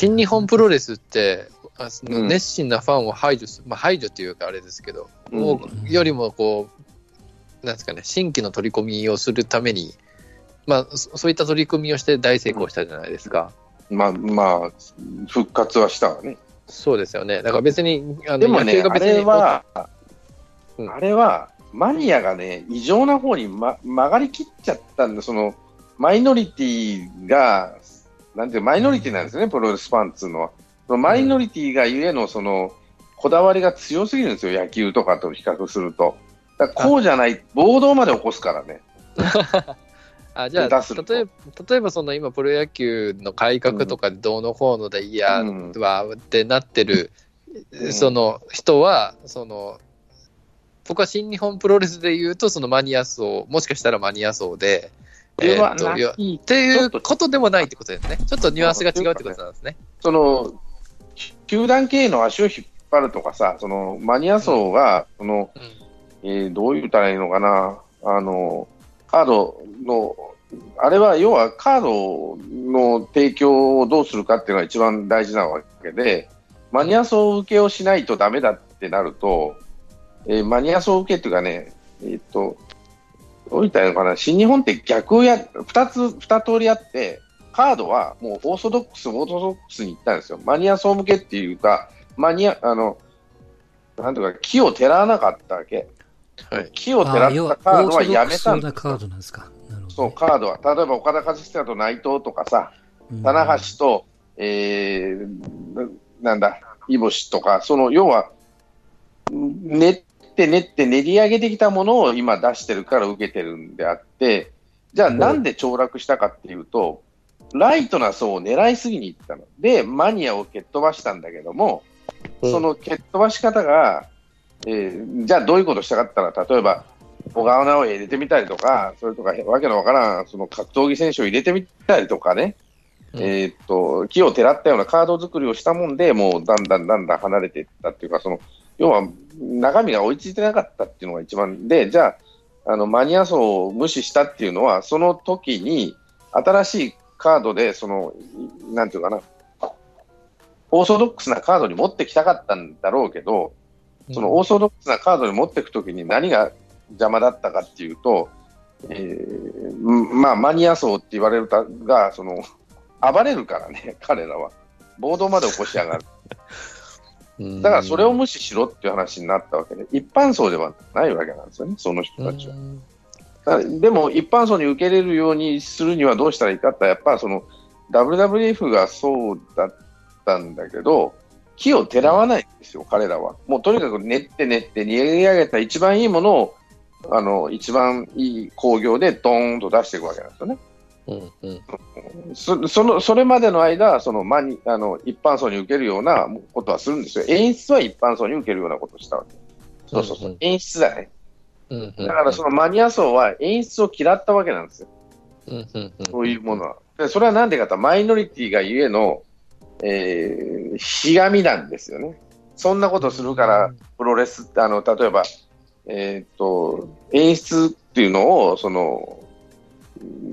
新日本プロレスって、熱心なファンを排除する、まあ、排除っていうかあれですけど、うんよりもこう、なんですかね、新規の取り込みをするために、まあ、そそういった取り組みをして大成功したじゃないですか。まあ、まあ、復活はしたわね。そうですよね。だから別に、あのでもね、あれは、うんあれは、マニアがね、異常な方に、ま、曲がりきっちゃったんで、その、マイノリティが、なんていうマイノリティなんですよね、プロレスファンっていうのは。そのマイノリティがゆえの、その、こだわりが強すぎるんですよ、野球とかと比較すると。だこうじゃない、暴動まで起こすからね。あじゃあ例えば、例えばその今、プロ野球の改革とかでどうのこうので、いやうんわーってなってる、うんその人は、その僕は新日本プロレスで言うと、そのマニア層、もしかしたらマニア層で、これはえーっといやないっていうことでもないってことですね。ちょっとニュアンスが違うってことなんですね。その、球団経営の足を引っ張るとかさ、その、マニア層が、その、えーどう言ったらいいのかな、あの、カードの、あれは要はカードの提供をどうするかっていうのが一番大事なわけで、マニア層受けをしないとダメだってなると、えーマニア層受けっていうかね、えーっと、どう言ったらいいのかな、新日本って逆をや、二つ、二通りあって、カードはもうオーソドックス、オーソドックスに行ったんですよ。マニア層向けっていうか、マニア、あの、なんとか、木をてらわなかったわけ。はい。木をてらったカードはやめたんですなカードなんですか。なるほどそう、カードは。例えば岡田和親と内藤とかさ、うん棚橋と、えー、ななんだ、イボシとか、その、要は、練って練って練り上げてきたものを今出してるから受けてるんであって、じゃあなんで凋落したかっていうと、ライトな層を狙いすぎにいったの。で、マニアを蹴っ飛ばしたんだけども、うん。その蹴っ飛ばし方が、えーじゃあどういうことしたかったら、例えば、小川直也入れてみたりとか、それとか、わけのわからん、その格闘技選手を入れてみたりとかね、うん。えーっと、木をてらったようなカード作りをしたもんで、もうだんだんだんだん離れていったっていうか、その、要は中身が追いついてなかったっていうのが一番で、じゃあ、あの、マニア層を無視したっていうのは、その時に、新しいカードで、その、いなんていうかな、オーソドックスなカードに持ってきたかったんだろうけど、そのオーソドックスなカードに持っていくときに何が邪魔だったかっていうと、えーんまあ、マニア層って言われるたが、その、暴れるからね、彼らは。暴動まで起こしやがる。うんだからそれを無視しろっていう話になったわけで、一般層ではないわけなんですよね、その人たちは。でも、一般層に受け入れるようにするにはどうしたらいいかって、やっぱその WWF がそうだったんだけど、木をてらわないんですよ、彼らは。もうとにかく練って練って、練り上げた一番いいものを、あの一番いい工業でドーンと出していくわけなんですよね。うんうんそそのそれまでの間、そのマニあの一般層に受けるようなことはするんですよ。演出は一般層に受けるようなことをしたわけ。そうそうそう、うんうん演出だね。うんうんだからそのマニア層は演出を嫌ったわけなんですよ。うんうんうんそういうものは。でそれはなんでかというと、マイノリティがゆえの、えー、ひがみなんですよね。そんなことするから、プロレスって、あの、例えば、えーっと、演出っていうのを、その、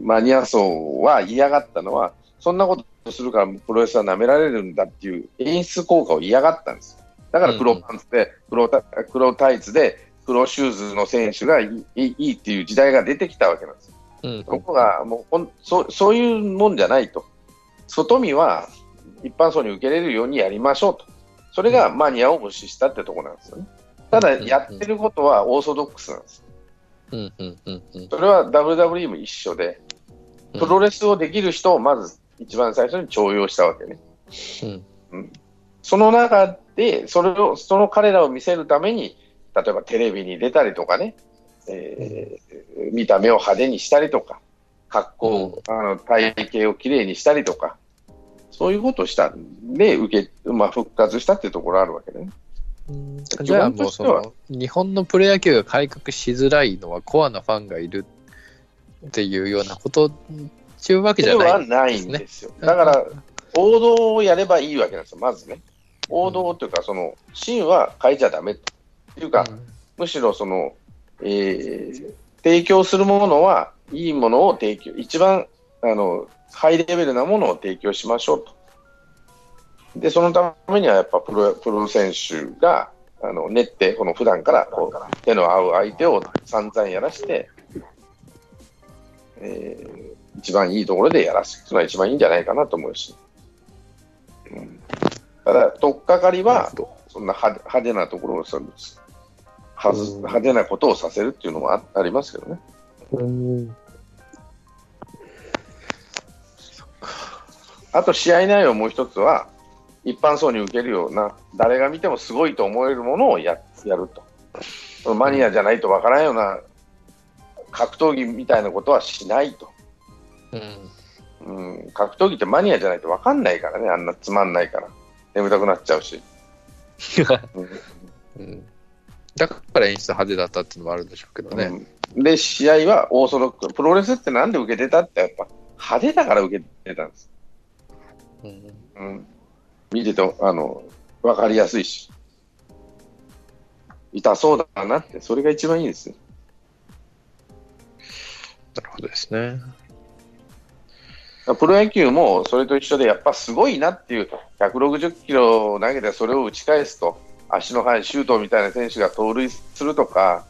マニア層は嫌がったのは、そんなことするからプロレスは舐められるんだっていう演出効果を嫌がったんですよ。だから黒パンツで、黒タ黒タイツで、黒シューズの選手がいいいいっていう時代が出てきたわけなんですよ。うころがもうほんそうそういうもんじゃないと、外見は一般層に受け入れるようにやりましょうと、それがマニアを無視したってところなんですよね。ただ、うんやってることはオーソドックスなんです。うんうんうんうん。それは WWE も一緒で、プロレスをできる人をまず一番最初に重用したわけね。うん。その中で、それを、その彼らを見せるために、例えばテレビに出たりとかね、えー見た目を派手にしたりとか、格好を、あの体型をきれいにしたりとか、そういうことをしたんで、受け、まあ、復活したっていうところあるわけね。うんじゃあもうその日本のプロ野球が改革しづらいのはコアなファンがいるっていうようなことっていうわけじでゃないはないんですよ。だから、王道をやればいいわけなんですよ、まずね。王道というか、その、芯は変えちゃダメっていうか、むしろその、えー提供するものはいいものを提供、一番あのハイレベルなものを提供しましょうと。で、そのためにはやっぱプロプロ選手が、あの練って、この普段からこう手の合う相手を散々やらして、えー、一番いいところでやらすというのは一番いいんじゃないかなと思うし。うん、ただ、とっかかりは、そんな派手なところをするんです。派手なことをさせるっていうのもあありますけどね。うんあと試合内容もう一つは、一般層に受けるような、誰が見てもすごいと思えるものをややると。マニアじゃないとわからんような格闘技みたいなことはしないと。うん、うん、格闘技ってマニアじゃないとわかんないからね、あんなつまんないから。眠たくなっちゃうし。うん、だから演出派手だったっていうのもあるんでしょうけどね。うん、で、試合はオーソドックス。プロレスってなんで受けてたってやっぱ派手だから受けてたんです。うん、うん、見ててあの分かりやすいし、痛そうだなって、それが一番いいですなるほどですね。プロ野球もそれと一緒で、やっぱすごいなっていう、160キロ投げてそれを打ち返すと、足の速いシュートみたいな選手が盗塁するとか、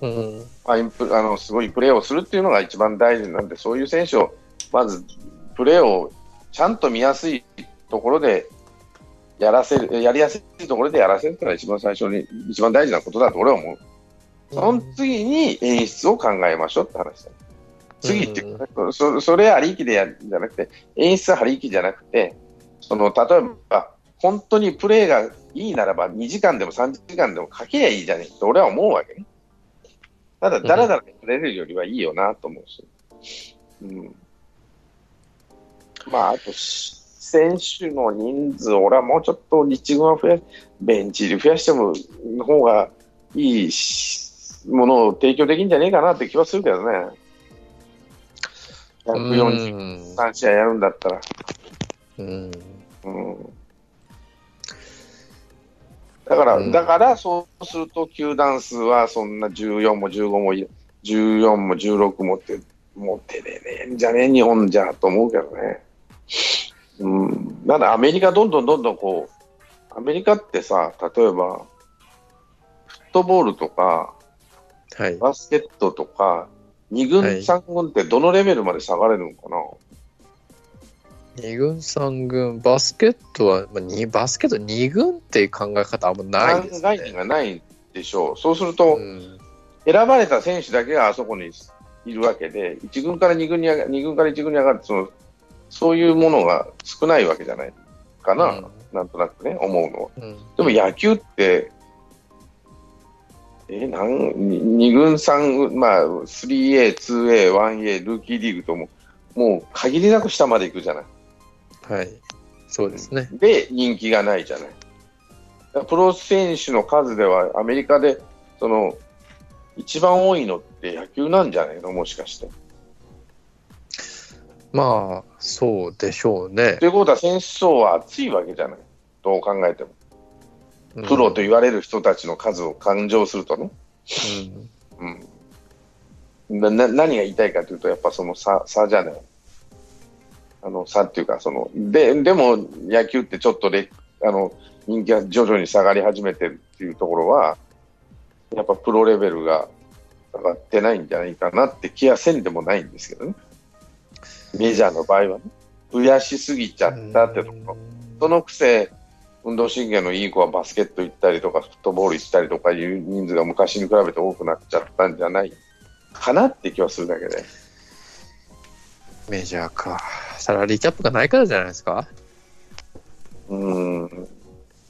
うん、あのすごいプレーをするっていうのが一番大事なんで、そういう選手をまずプレーをちゃんと見やすいところでやらせる、やりやすいところでやらせるってのが一番最初に、一番大事なことだと俺は思う。その次に演出を考えましょうって話だ。次っていうか、うん、そそれありきでやるんじゃなくて、演出ありきじゃなくて、その例えば、本当にプレーがいいならば、2時間でも3時間でもかけりゃいいじゃねえと俺は思うわけね。ただ、だらだらやれるよりはいいよなと思うし。うん。まあ、あと、選手の人数、俺はもうちょっと日軍は増や、ベンチ入り増やしても、の方がいいものを提供できるんじゃねえかなって気はするけどね。143試合やるんだったら。うん。うん。だから、うん、だからそうすると、球団数はそんな14も15も、14も16もって、持ってねえんじゃねえ、日本じゃと思うけどね。うん。だからアメリカどんどんどんどんこう、アメリカってさ、例えば、フットボールとか、はい、バスケットとか、2軍、3軍ってどのレベルまで下がれるのかな、はい、2軍、3軍、バスケットは、まあ、バスケット2軍っていう考え方あんまないですね。概念がないでしょう。そうすると、うん、選ばれた選手だけがあそこにいるわけで、1軍から2軍に上が2軍から1軍に上がるそのそういうものが少ないわけじゃないかな、うん、なんとなくね、思うのは。うん、でも野球って、えなん2軍、3軍、まあ、3A、2A、1A、ルーキーリーグとも、もう限りなく下まで行くじゃない。はい、そうですね。で、人気がないじゃない。プロ選手の数では、アメリカで、その、一番多いのって野球なんじゃないの？もしかして。まあ、そうでしょうね。ということは、選手層は厚いわけじゃない。どう考えても。プロと言われる人たちの数を勘定するとね。うん。うん、な何が言いたいかというと、やっぱその差差じゃない。あの差っていうかそので、でも野球ってちょっとであの人気が徐々に下がり始めてるっていうところは、やっぱプロレベルが上がってないんじゃないかなって気はせんでもないんですけどね。メジャーの場合はね。増やしすぎちゃったってところ。そのくせ、運動神経のいい子はバスケット行ったりとか、フットボール行ったりとかいう人数が昔に比べて多くなっちゃったんじゃないかなって気はするだけで。メジャーか。サラリーキャップがないからじゃないですか？うん。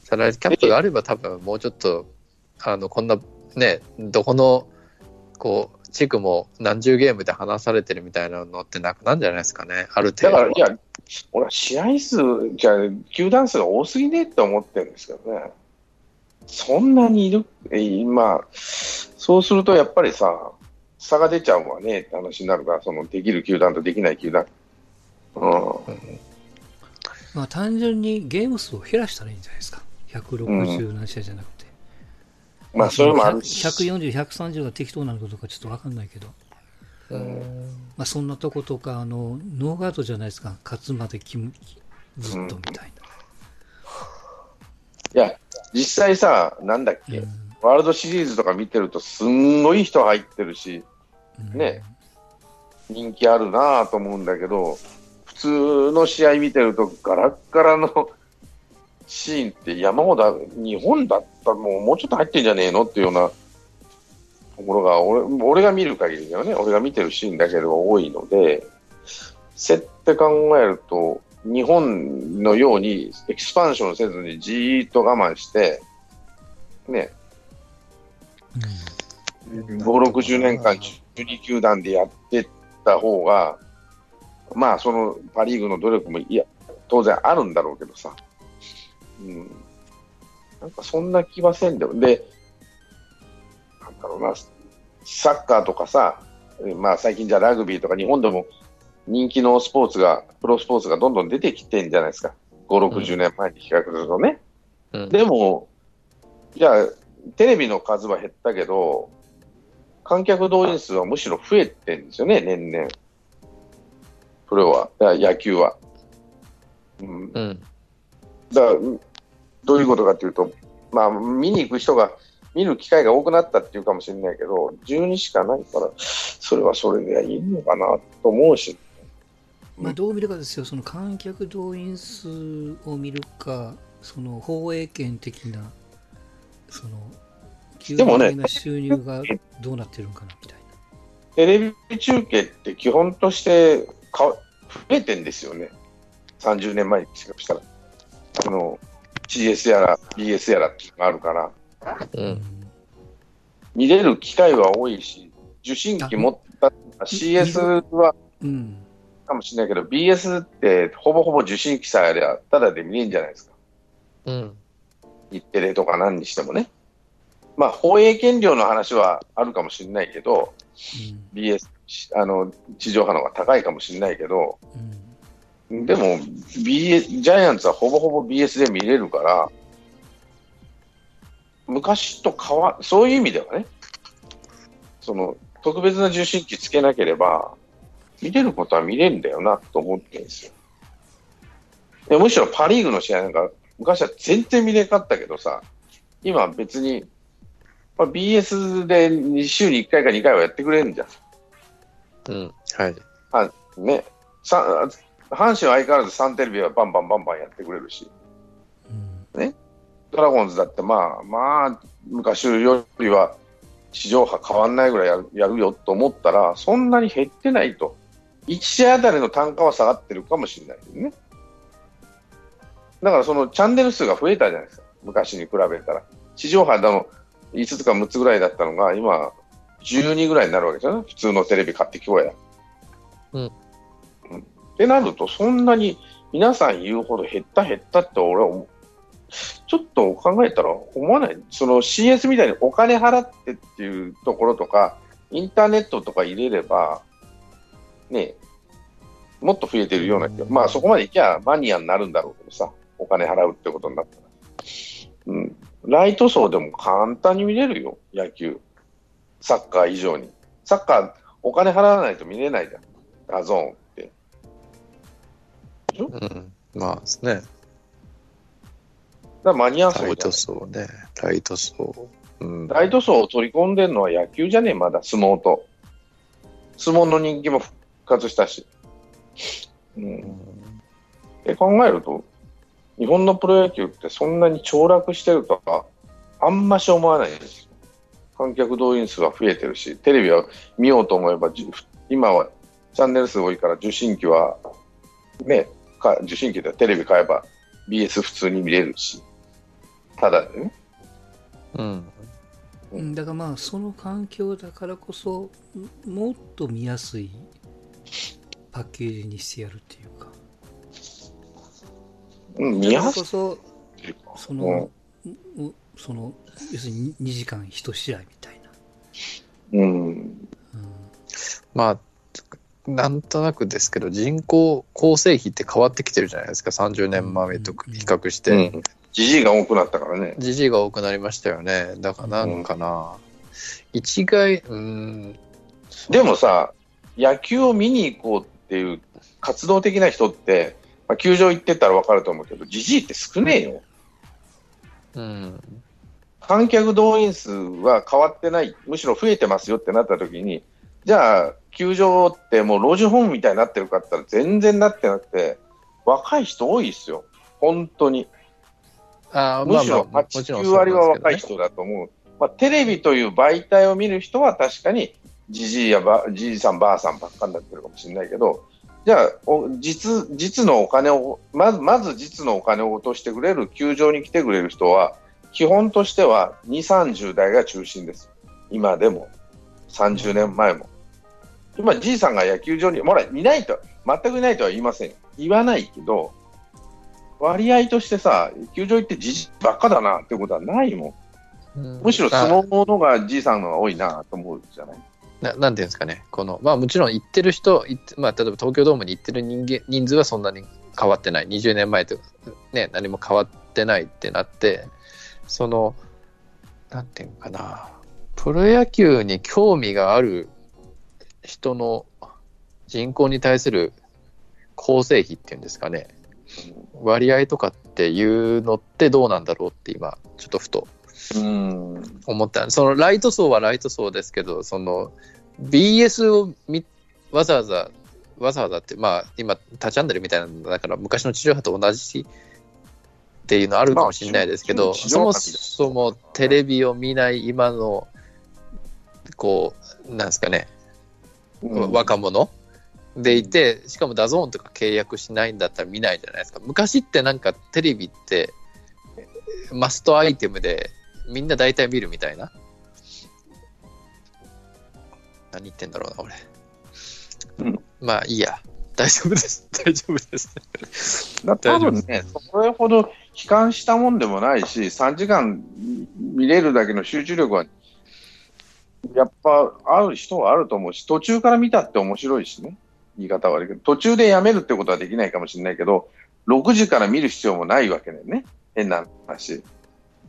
サラリーキャップがあれば多分もうちょっと、あの、こんな、ね、どこの、こう、地区も何十ゲームで離されてるみたいなのってなくなんじゃないですかね、ある程度。だから、いや、俺は試合数、じゃ球団数が多すぎねって思ってるんですけどね。そんなにいる、今、そうするとやっぱりさ、差が出ちゃうわねって話になるから、そのできる球団とできない球団。うん。まあ単純にゲーム数を減らしたらいいんじゃないですか。160何試合じゃなくて。まあ、それもある140、130が適当なのかどうかちょっと分かんないけど。まあ、そんなとことか、あの、ノーガードじゃないですか。勝つまできずっとみたいな。いや、実際さ、なんだっけ、うん。ワールドシリーズとか見てると、すんごい人入ってるし、うん。ね。人気あるなぁと思うんだけど、普通の試合見てると、ガラッガラのシーンって山ほど、日本だったらもうもうちょっと入ってんじゃねえのっていうようなところが俺、俺が見る限りではね、俺が見てるシーンだけでは多いので、設って考えると、日本のようにエキスパンションせずにじーっと我慢して、ね、5、60年間12球団でやってった方が、まあ、そのパ・リーグの努力もいや当然あるんだろうけどさ、うん、なんかそんな気はせんでも、で、なんだろうな、サッカーとかさ、まあ、最近じゃラグビーとか日本でも人気のスポーツが、プロスポーツがどんどん出てきてんじゃないですか、5、60年前に比較するとね。うんでも、じゃあ、テレビの数は減ったけど、観客動員数はむしろ増えてるんですよね、年々。プロは、野球は。うん、うん。だから、どういうことかというと、まあ、見に行く人が、見る機会が多くなったっていうかもしれないけど、12しかないから、それはそれでいいのかなと思うし、まあ、どう見るかですよ、その観客動員数を見るか、その放映権的な、その、でもね球団の収入がどうなってるんかなみたいな。テレビ中継って基本としてか増えてんですよね。30年前に比較したら。あの、CS やら BS やらっていうのがあるから、うん。見れる機会は多いし、受信機持った、CS はうん。かもしれないけど、BS ってほぼほぼ受信機さえあれば、ただで見れるんじゃないですか。うん。日テレとか何にしてもね。まあ、放映権料の話はあるかもしれないけど、BS、あの、地上波の方が高いかもしれないけど、うん。でも、BS、ジャイアンツはほぼほぼ BS で見れるから、昔と変わ、そういう意味ではね、その、特別な受信機つけなければ、見れることは見れるんだよなと思ってるんですよ。いやむしろパ・リーグの試合なんか、昔は全然見れなかったけどさ、今は別に、まあ、BS で週に1回か2回はやってくれるんじゃん。うん。はい。ね。さ阪神は相変わらずサンテレビはバンバンバンバンやってくれるし、うん。ドラゴンズだってまあまあ、昔よりは地上波変わんないぐらいやるやるよと思ったら、そんなに減ってないと。1試合あたりの単価は下がってるかもしれないね。だからそのチャンネル数が増えたじゃないですか。昔に比べたら。地上波の5つか6つぐらいだったのが、今、12ぐらいになるわけですよね。普通のテレビ買ってきょうや。うんうん。ってなると、そんなに皆さん言うほど減った減ったって俺は思うちょっと考えたら思わない？その CS みたいにお金払ってっていうところとか、インターネットとか入れれば、ね、もっと増えてるようなまあそこまでいきゃマニアになるんだろうけどさ、お金払うってことになったら。うん。ライト層でも簡単に見れるよ、野球。サッカー以上に。サッカー、お金払わないと見れないじゃん。 DAZN って。うん。まあですね。だマニア層ライト層ね。ライト層。うん。ライト層を取り込んでるのは野球じゃねえ、まだ相撲と。相撲の人気も復活したし。うん。って考えると、日本のプロ野球ってそんなに凋落してるとか、あんまし思わないんですよ。観客動員数は増えてるし、テレビは見ようと思えば、じゅ今はチャンネル数多いから受信機は、ね、か受信機でテレビ買えば BS 普通に見れるし、ただでね。うん。うんだからまあその環境だからこそもっと見やすいパッケージにしてやるっていうかうん、見だからやすこそいか。その、うその要するに2時間1試合みたいな、うん。うんまあ、なんとなくですけど、人口構成比って変わってきてるじゃないですか、30年前と比較しうて。ん。じじいが多くなったからね。じじいが多くなりましたよね。だからなんかな、一概、うん、でもさ、野球を見に行こうっていう活動的な人って、まあ、球場行ってたら分かると思うけど、じじいって少ねえよ。うん。観客動員数は変わってない、むしろ増えてますよってなった時に、じゃあ、球場ってもう老人ホームみたいになってるかって言ったら全然なってなくて、若い人多いですよ、本当に。あーむしろまあまあ8、もちろん9割は若い人だと思う。まあ、テレビという媒体を見る人は確かにじじいやばじじいさんばあさんばっかになってるかもしれないけど、じゃあお実実のお金をまずまず実のお金を落としてくれる球場に来てくれる人は基本としては2、30代が中心です。今でも30年前も。今、じいさんが野球場に、ほら、いないと、全くいないとは言いません。言わないけど、割合としてさ、球場行ってじじばっかだなってことはないもん。うんむしろ相撲のがじいさんのが多いなと思うじゃない？ななんていうんですかね、このまあ、もちろん行ってる人、まあ、例えば東京ドームに行ってる人間人数はそんなに変わってない、20年前と、ね、何も変わってないってなって、その、なんていうのかな、プロ野球に興味がある人の人口に対する構成比っていうんですかね、割合とかっていうのってどうなんだろうって今、ちょっとふとうん。思った。そのライト層はライト層ですけどその BS を見わざわざわざわざってまあ今タチャンネルみたいなのだから昔の地上波と同じっていうのあるかもしれないですけど、まあ地そもそもテレビを見ない今のこうなんですかね、うん若者。でいてしかも DAZN とか契約しないんだったら見ないじゃないですか。昔ってなんかテレビってマストアイテムでみんな大体見るみたいな。何言ってんだろうな俺、うん。まあいいや。大丈夫です。大丈夫です。だ多分ね、それほど悲観したもんでもないし、3時間見れるだけの集中力は、やっぱある人はあると思うし、途中から見たって面白いしね、言い方悪いけど、途中でやめるってことはできないかもしれないけど、6時から見る必要もないわけだよね、変な話。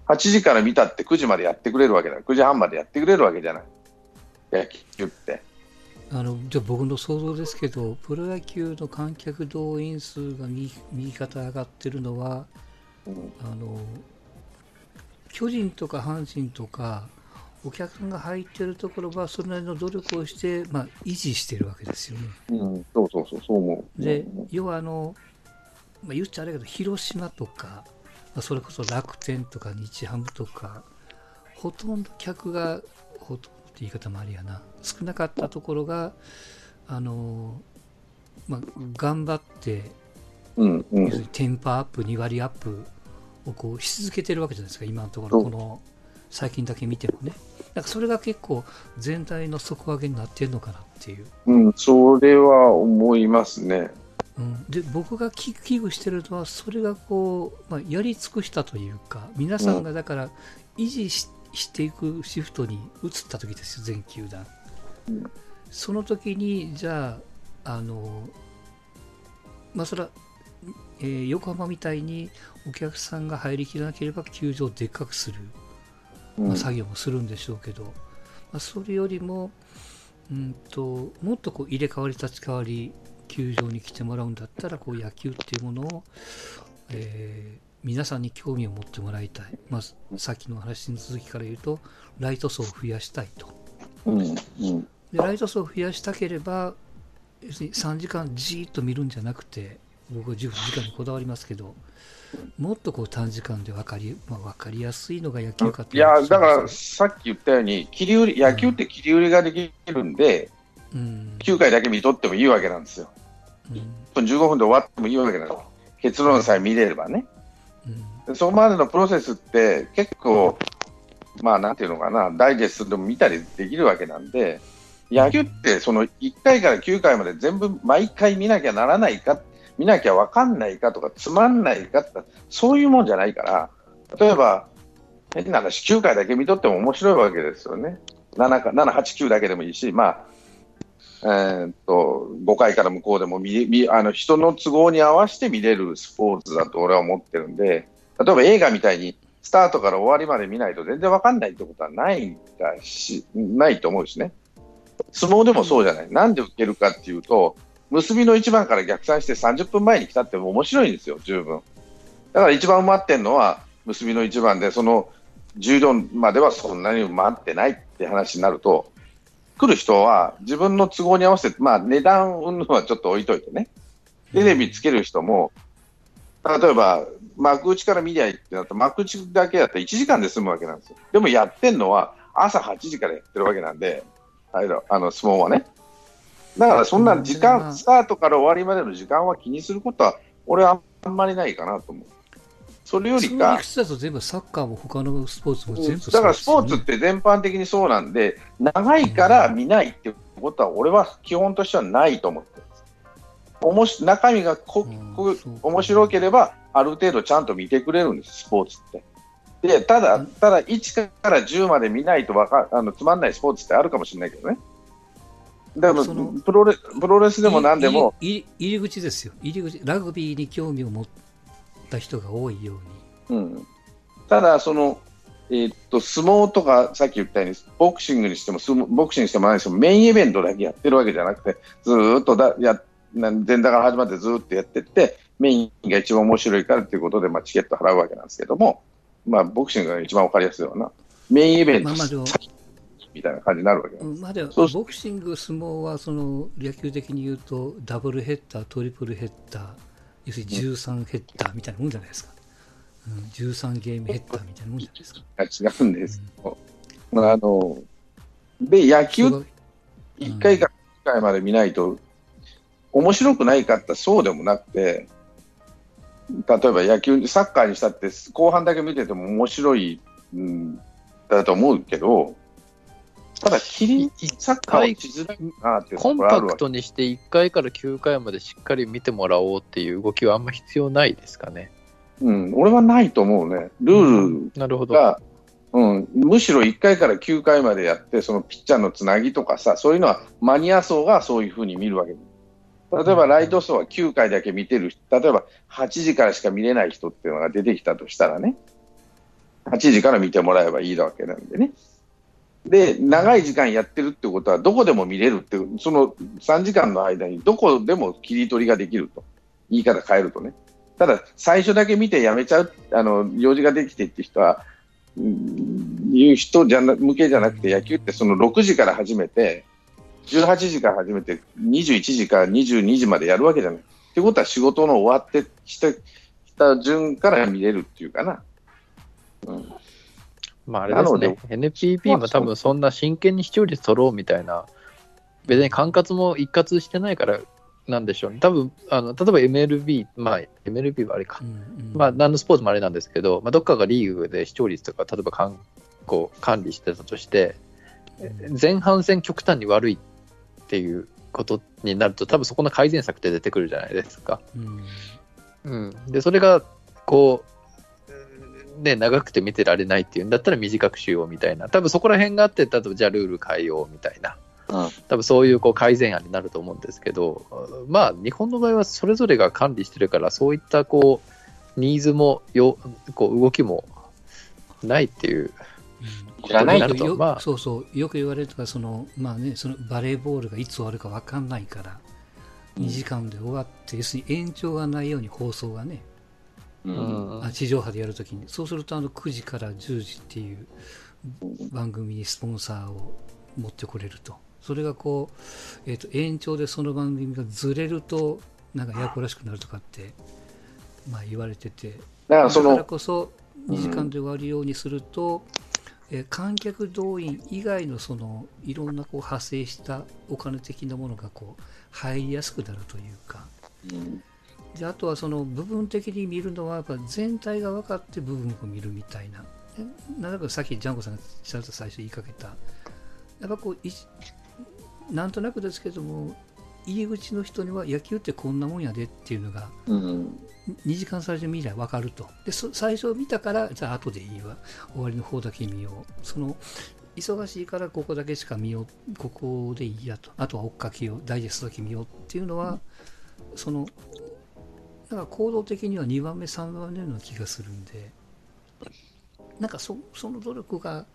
8時から見たって9時までやってくれるわけだ、9時半までやってくれるわけじゃない、野球って。あのじゃあ僕の想像ですけどプロ野球の観客動員数が右右肩上がってるのはうんあの巨人とか阪神とかお客さんが入ってるところはそれなりの努力をして、まあ、維持してるわけですよね。うん、そうそうそう、そう思う。でうん要はあの、まあ、言っちゃあれだけど広島とか、まあ、それこそ楽天とか日ハムとかほとんど客がほとんどって言い方もありやな少なかったところがあの、まあ、頑張ってうん、うんテンパアップ2割アップをこうし続けてるわけじゃないですか今のところうんこの最近だけ見てもね。なんかそれが結構全体の底上げになってるのかなっていう。うん、それは思いますね。うん、で僕が危危惧してるのはそれがこう、まあ、やり尽くしたというか皆さんがだから維持し,、していくシフトに移った時ですよ全球団、うん。その時にじゃああのまあそれは、えー横浜みたいにお客さんが入りきらなければ球場をでっかくする、うんまあ、作業もするんでしょうけど、まあ、それよりもうんともっとこう入れ替わり立ち替わり球場に来てもらうんだったらこう野球っていうものを、えー皆さんに興味を持ってもらいたい、まあ、さっきの話の続きから言うとライト層を増やしたいと。うん、うん、でライト層を増やしたければ要するに3時間じーっと見るんじゃなくて僕は10時間にこだわりますけどもっとこう短時間で分かり,、まあ、分かりやすいのが野球かといや、だからうさっき言ったように、切り売り、野球って切り売りができるんで、ん、9回だけ見とってもいいわけなんですよ。うん1分15分で終わってもいいわけなんですよ。結論さえ見れればね。うんでそこまでのプロセスって結構、まあなんていうのかな、ダイジェストでも見たりできるわけなんで、野球ってその1回から9回まで全部毎回見なきゃならないか、見なきゃ分かんないかとか、つまんないかって、そういうもんじゃないから、例えば、変な話、9回だけ見とっても面白いわけですよね。7, か7 8、9だけでもいいし、まあ、えーっと5回から向こうでも見見あの人の都合に合わせて見れるスポーツだと俺は思ってるんで、例えば映画みたいにスタートから終わりまで見ないと全然わかんないってことはないだし、ないと思うしね。相撲でもそうじゃない。なんで受けるかっていうと、結びの一番から逆算して30分前に来たって面白いんですよ、十分。だから一番待ってるのは、結びの一番で、その重量まではそんなに待ってないって話になると、来る人は自分の都合に合わせて、まあ、値段云々はちょっと置いといてね、テレビつける人も、例えば幕内から見りゃいいってなったら、幕内だけやったら1時間で済むわけなんですよ。でもやってんのは朝8時からやってるわけなんで、あの相撲はね。だからそんな時間、スタートから終わりまでの時間は気にすることは、俺はあんまりないかなと思う。それよりか、だと全部サッカーも他のスポーツも全部、だからスポーツって全般的にそうなんで、長いから見ないってことは、俺は基本としてはないと思っておもし中身がここ面白ければ、ある程度ちゃんと見てくれるんです、スポーツって。でただ、ただ1から10まで見ないとわかあのつまんないスポーツってあるかもしれないけどね。だからプロレプロレスでも何でも。入り口ですよ。入り口、ラグビーに興味を持った人が多いように。うん、ただその、えー、っと、相撲とか、さっき言ったように、ボクシングにしても、ボクシングにしても何にしても、メインイベントだけやってるわけじゃなくて、ずっとだや前座から始まってずっとやってって、メインが一番面白いからということで、まあ、チケット払うわけなんですけども、まあ、ボクシングが一番わかりやすいような、メインイベント、まあ、みたいな感じになるわけ。まあ、でもボクシング、相撲はその野球的に言うと、ダブルヘッダー、トリプルヘッダー、要するに13ヘッダーみたいなもんじゃないですか。うん、13ゲームヘッダーみたいなもんじゃないですか。違うんですうん、あので、野球、1回か2回まで見ないと、面白くないかってそうでもなくて、例えば野球、サッカーにしたって後半だけ見てても面白い、ん、だと思うけど、ただ、キリン、サッカーしづらいなってコンパクトにして1回から9回までしっかり見てもらおうっていう動きはあんま必要ないですかね。うん、俺はないと思うね。ルールが、なるほどうん、むしろ1回から9回までやって、そのピッチャーのつなぎとかさ、そういうのはマニア層がそういうふうに見るわけ例えばライト層は9回だけ見てる例えば8時からしか見れない人っていうのが出てきたとしたらね、8時から見てもらえばいいわけなんでね。で、長い時間やってるってことは、どこでも見れるって、その3時間の間にどこでも切り取りができると。言い方変えるとね。ただ、最初だけ見てやめちゃう、あの、用事ができてって人は、いう人じゃな向けじゃなくて、野球ってその6時から始めて、18時から始めて、21時から22時までやるわけじゃない。ってことは仕事の終わってしてた順から見れるっていうかな。うん、まああれですね、NPP も多分そんな真剣に視聴率取ろうみたいな、別に管轄も一括してないからなんでしょうね。多分あの例えば MLB、まあ MLB はあれか、うんうん、まあ何のスポーツもあれなんですけど、まあ、どっかがリーグで視聴率とか、例えばかんこう管理してたとして、前半戦極端に悪いっていうことになると、多分そこの改善策って出てくるじゃないですか。うん、うん、でそれがこう、ね、長くて見てられないっていうんだったら短くしようみたいな、多分そこら辺があって、例えばじゃあルール変えようみたいな。うん、多分そういうこう改善案になると思うんですけど、まあ、日本の場合はそれぞれが管理してるから、そういったこうニーズもよこう動きもないっていう。いらないと。まあ、そうそうよく言われるのがその、まあね、そのバレーボールがいつ終わるか分かんないから、2時間で終わって、要するに延長がないように放送がね、うん、あ地上波でやるときに、そうするとあの9時から10時っていう番組にスポンサーを持ってこれると、それがこう、えーと、延長でその番組がずれると、なんかややこらしくなるとかって、まあ、言われてて、だからこそ2時間で終わるようにすると、うん。え観客動員以外のそのいろんなこう派生したお金的なものがこう入りやすくなるというか、うん、であとはその部分的に見るのはやっぱ全体が分かって部分を見るみたいな。なんかさっきジャンコさんがちと最初言いかけた。やっぱこうなんとなくですけども入り口の人には野球ってこんなもんやでっていうのが、うん、2時間最初見りゃ分かると。で最初見たからじゃあ後でいいわ。終わりの方だけ見よう。その忙しいからここだけしか見よう。ここでいいやと。あとは追っかけようダイジェストだけ見ようっていうのは、うん、そのだから行動的には2番目3番目のような気がするんでなんかそその努力が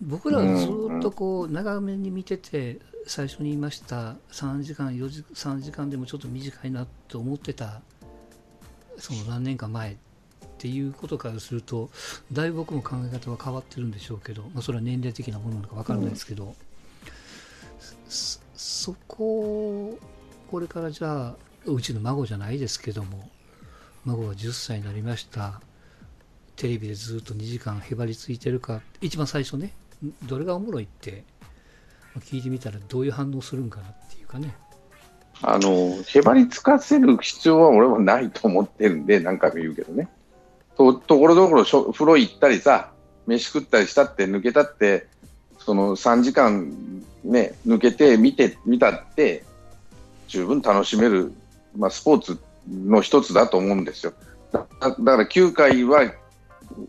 僕らはずっとこう長めに見てて最初に言いました3時間4時3時間でもちょっと短いなと思ってたその何年か前っていうことからすると、だいぶ僕も考え方は変わってるんでしょうけど、まあ、それは年齢的なものなのか分からないですけど、うん、そこをこれからじゃあうちの孫じゃないですけども孫が10歳になりました。テレビでずっと2時間へばりついてるか。一番最初ねどれがおもろいって聞いてみたらどういう反応するんかなっていうかね。あのへばりつかせる必要は俺はないと思ってるんで何回も言うけどね。とところどころ風呂行ったりさ飯食ったりしたって抜けたってその3時間ね抜けて見て見たって十分楽しめる、まあ、スポーツの一つだと思うんですよ。だから9回は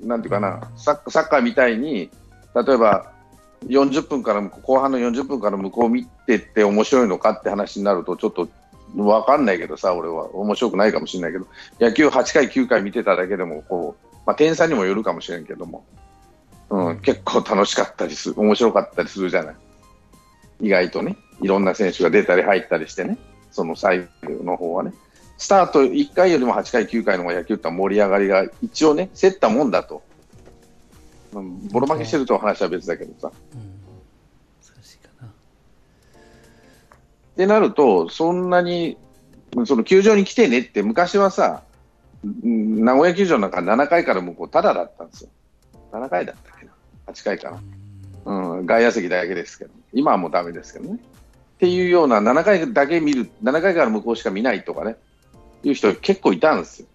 なんていうかなサッカーみたいに例えば40分から後半の40分から向こう見てって面白いのかって話になるとちょっと分かんないけどさ俺は。面白くないかもしれないけど。野球8回、9回見てただけでもこう、まあ、点差にもよるかもしれんけども、うん、結構楽しかったりする面白かったりするじゃない。意外とね。いろんな選手が出たり入ったりしてね。その最後の方はね。スタート1回よりも8回、9回の方が野球って盛り上がりが一応ね競ったもんだと。ボロ負けしてると話は別だけどさ。ってなると、そんなに、その球場に来てねって、昔はさ、名古屋球場なんか7回から向こう、ただだったんですよ。7回だったっけな、8回かな。うん、外野席だけですけど、今はもうだめですけどね。っていうような、7回だけ見る、7回から向こうしか見ないとかね、いう人結構いたんですよ。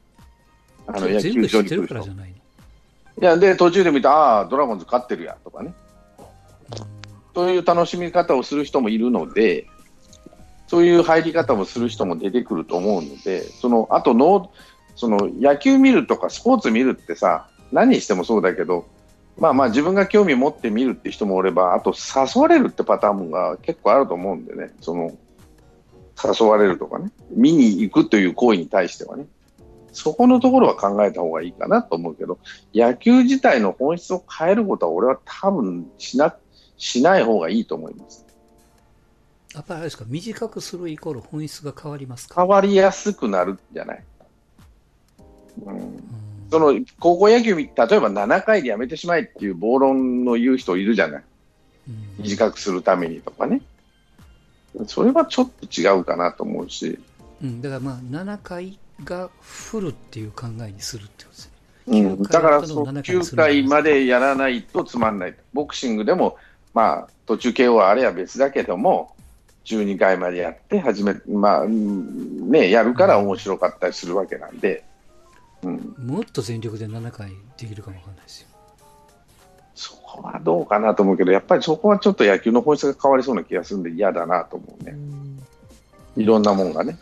あの野球場に来る人。いや、で、途中で見て、ああ、ドラゴンズ勝ってるやとかね。そういう楽しみ方をする人もいるので、そういう入り方もする人も出てくると思うので、そのあとのその野球見るとかスポーツ見るってさ、何してもそうだけど、まあまあ自分が興味持って見るって人もおれば、あと誘われるってパターンが結構あると思うんでね、その誘われるとかね、見に行くという行為に対してはね。そこのところは考えた方がいいかなと思うけど、野球自体の本質を変えることは、俺は多分しなしない方がいいと思います。やっぱりあれですか、短くするイコール本質が変わりますか？変わりやすくなるんじゃない、うん、その高校野球、例えば7回でやめてしまえっていう暴論の言う人いるじゃない、短くするためにとかね、それはちょっと違うかなと思うし。うん、だからまあ7回がフルっていう考えにするってことですね。うん、だからその9回までやらないとつまんない、ボクシングでも、まあ、途中 KO はあれは別だけども、12回までやって始め、まあね、やるから面白かったりするわけなんで、うん、もっと全力で7回できるかもわかんないですよ。そこはどうかなと思うけど、やっぱりそこはちょっと野球の本質が変わりそうな気がするんで嫌だなと思うね。いろんなもんがね。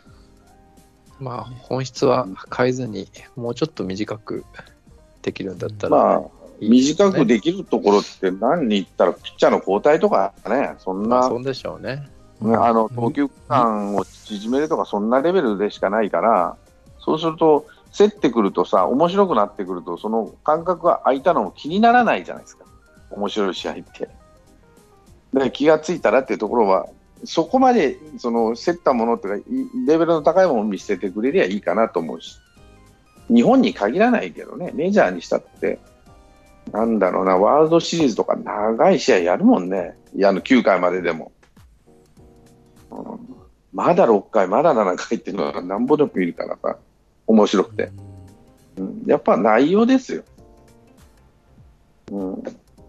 まあ、本質は変えずに、もうちょっと短くできるんだったら、まあ、短くできるところって何に言ったら、ピッチャーの交代とかね、そんな、そうでしょうね。あの投球間を縮めるとか、そんなレベルでしかないから、そうすると、競ってくるとさ、面白くなってくると、その感覚が空いたのも気にならないじゃないですか、面白い試合って。で気がついたらっていうところは、そこまでその競ったものっていうか、レベルの高いものを見せてくれりゃいいかなと思うし、日本に限らないけどね、メジャーにしたって、なんだろうな、ワールドシリーズとか長い試合やるもんね、いやあの9回まででも、うん。まだ6回、まだ7回っていうのはなんぼでも見るからさ、面白くて。うん、やっぱ内容ですよ。うん、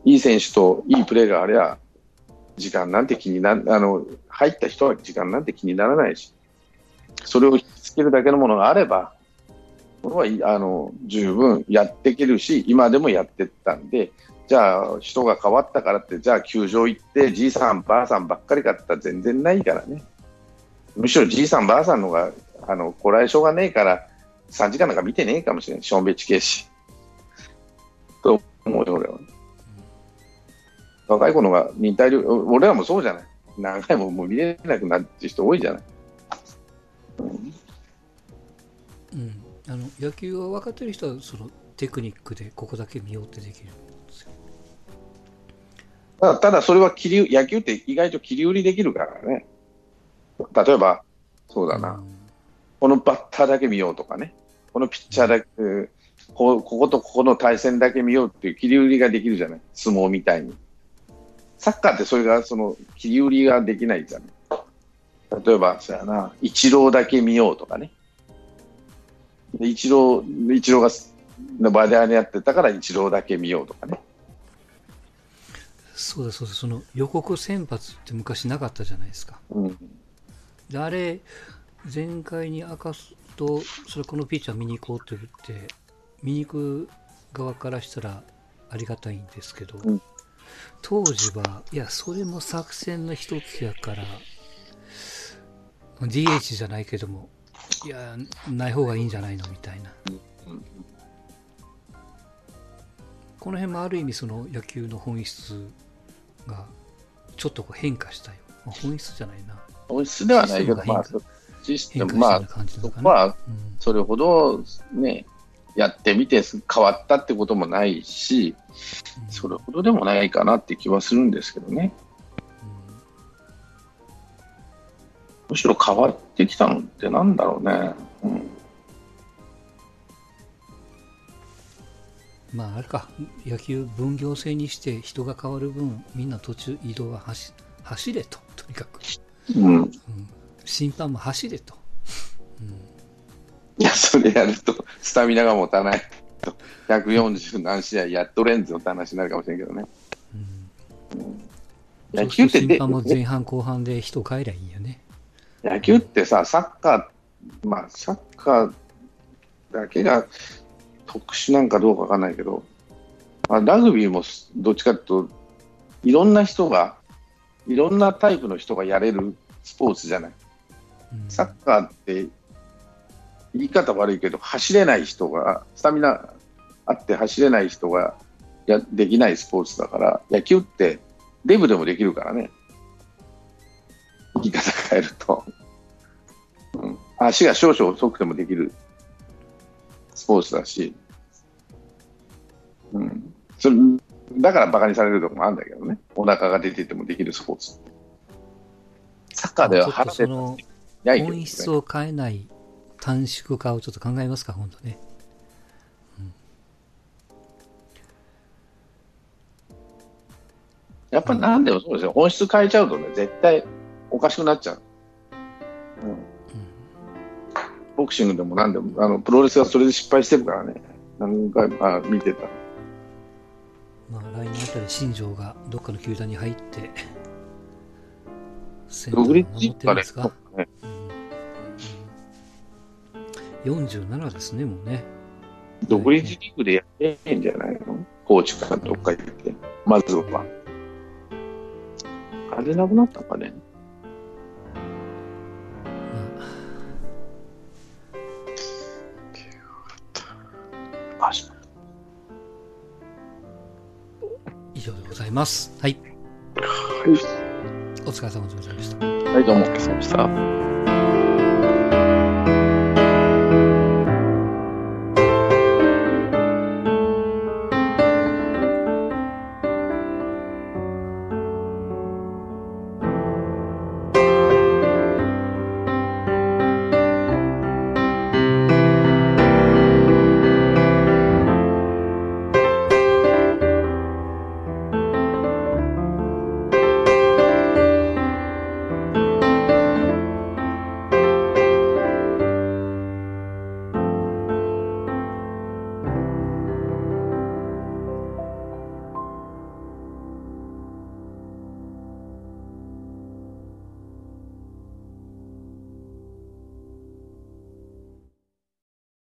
いい選手といいプレーがありゃ、時間なんて気になあの入った人は時間なんて気にならないし、それを引きつけるだけのものがあれば、これはあの十分やっていけるし、今でもやってったんで、じゃあ人が変わったからって、じゃあ球場行って、じいさん、ばあさんばっかりかってったら全然ないからね。むしろじいさん、ばあさんのが、あのこらえ性がねえから、3時間なんか見てねえかもしれない、しょんべちけし。と思うよ、俺は。若い子のが忍耐力、俺らもそうじゃない。何回ももう見れなくなって人多いじゃない。うん、うん、あの野球は分かってる人はそのテクニックでここだけ見ようってできるんですよ。ただただそれは切り野球って意外と切り売りできるからね。例えば、そうだな、うん、このバッターだけ見ようとかね、このピッチャーだけ、ここことここの対戦だけ見ようっていう切り売りができるじゃない、相撲みたいに。サッカーってそれが、その切り売りができないじゃない。例えば、そうやな、イチローだけ見ようとかね。でイチロー、イチローがの場でやってたからイチローだけ見ようとかね。そうだそうだ、その予告先発って昔なかったじゃないですか。うん、であれ、前回に明かすと、それこのピッチャー見に行こうって言って、見に行く側からしたらありがたいんですけど、うん当時は、いや、それも作戦の一つやから、DH じゃないけども、いや、ない方がいいんじゃないのみたいな。この辺もある意味その野球の本質がちょっとこう変化したよ。まあ、本質じゃないな。本質ではないけど、まあ、システム、まあ、そこはそれほどね、やってみて変わったってこともないし、それほどでもないかなって気はするんですけどね。むしろ変わってきたのってなんだろうね。うん。まああれか。野球分業制にして人が変わる分みんな途中移動は走走れととにかく、うん。うん、審判も走れと、いや、それやると、スタミナが持たないと、140何試合やっとレンズのって話になるかもしれんけどね。うん、野球って審判も前半後半で人変えりゃいいよね。野球ってさ、サッカー、まあ、サッカーだけが特殊なんかどうかわかんないけど、まあ、ラグビーもどっちかというと、いろんな人が、いろんなタイプの人がやれるスポーツじゃない。うんサッカーって言い方悪いけど、走れない人が、スタミナあって走れない人がやできないスポーツだから、野球ってデブでもできるからね。言い方変えると。うん、足が少々遅くてもできるスポーツだし、うん、それだからバカにされるとこもあるんだけどね。お腹が出ててもできるスポーツ。サッカーでは腹出てそのないけど、ね、本質を変えない短縮化をちょっと考えますか、今度ね。やっぱなんでもそうですよ、本質変えちゃうとね、絶対おかしくなっちゃう。うん、ボクシングでもなんでも、あのプロレスはそれで失敗してるからね、何回もあ見てた。まあ、来年あたり新庄がどっかの球団に入って、センターを独立守ってるんですか？ね、うんうん47ですね、もうね。独立リーグでやってへんじゃないの？コーチからどっか行って、まずは。あれなくなったかね。以上でございます。はい。はい。お疲れ様でございました。はい、どうも。お疲れ様でした。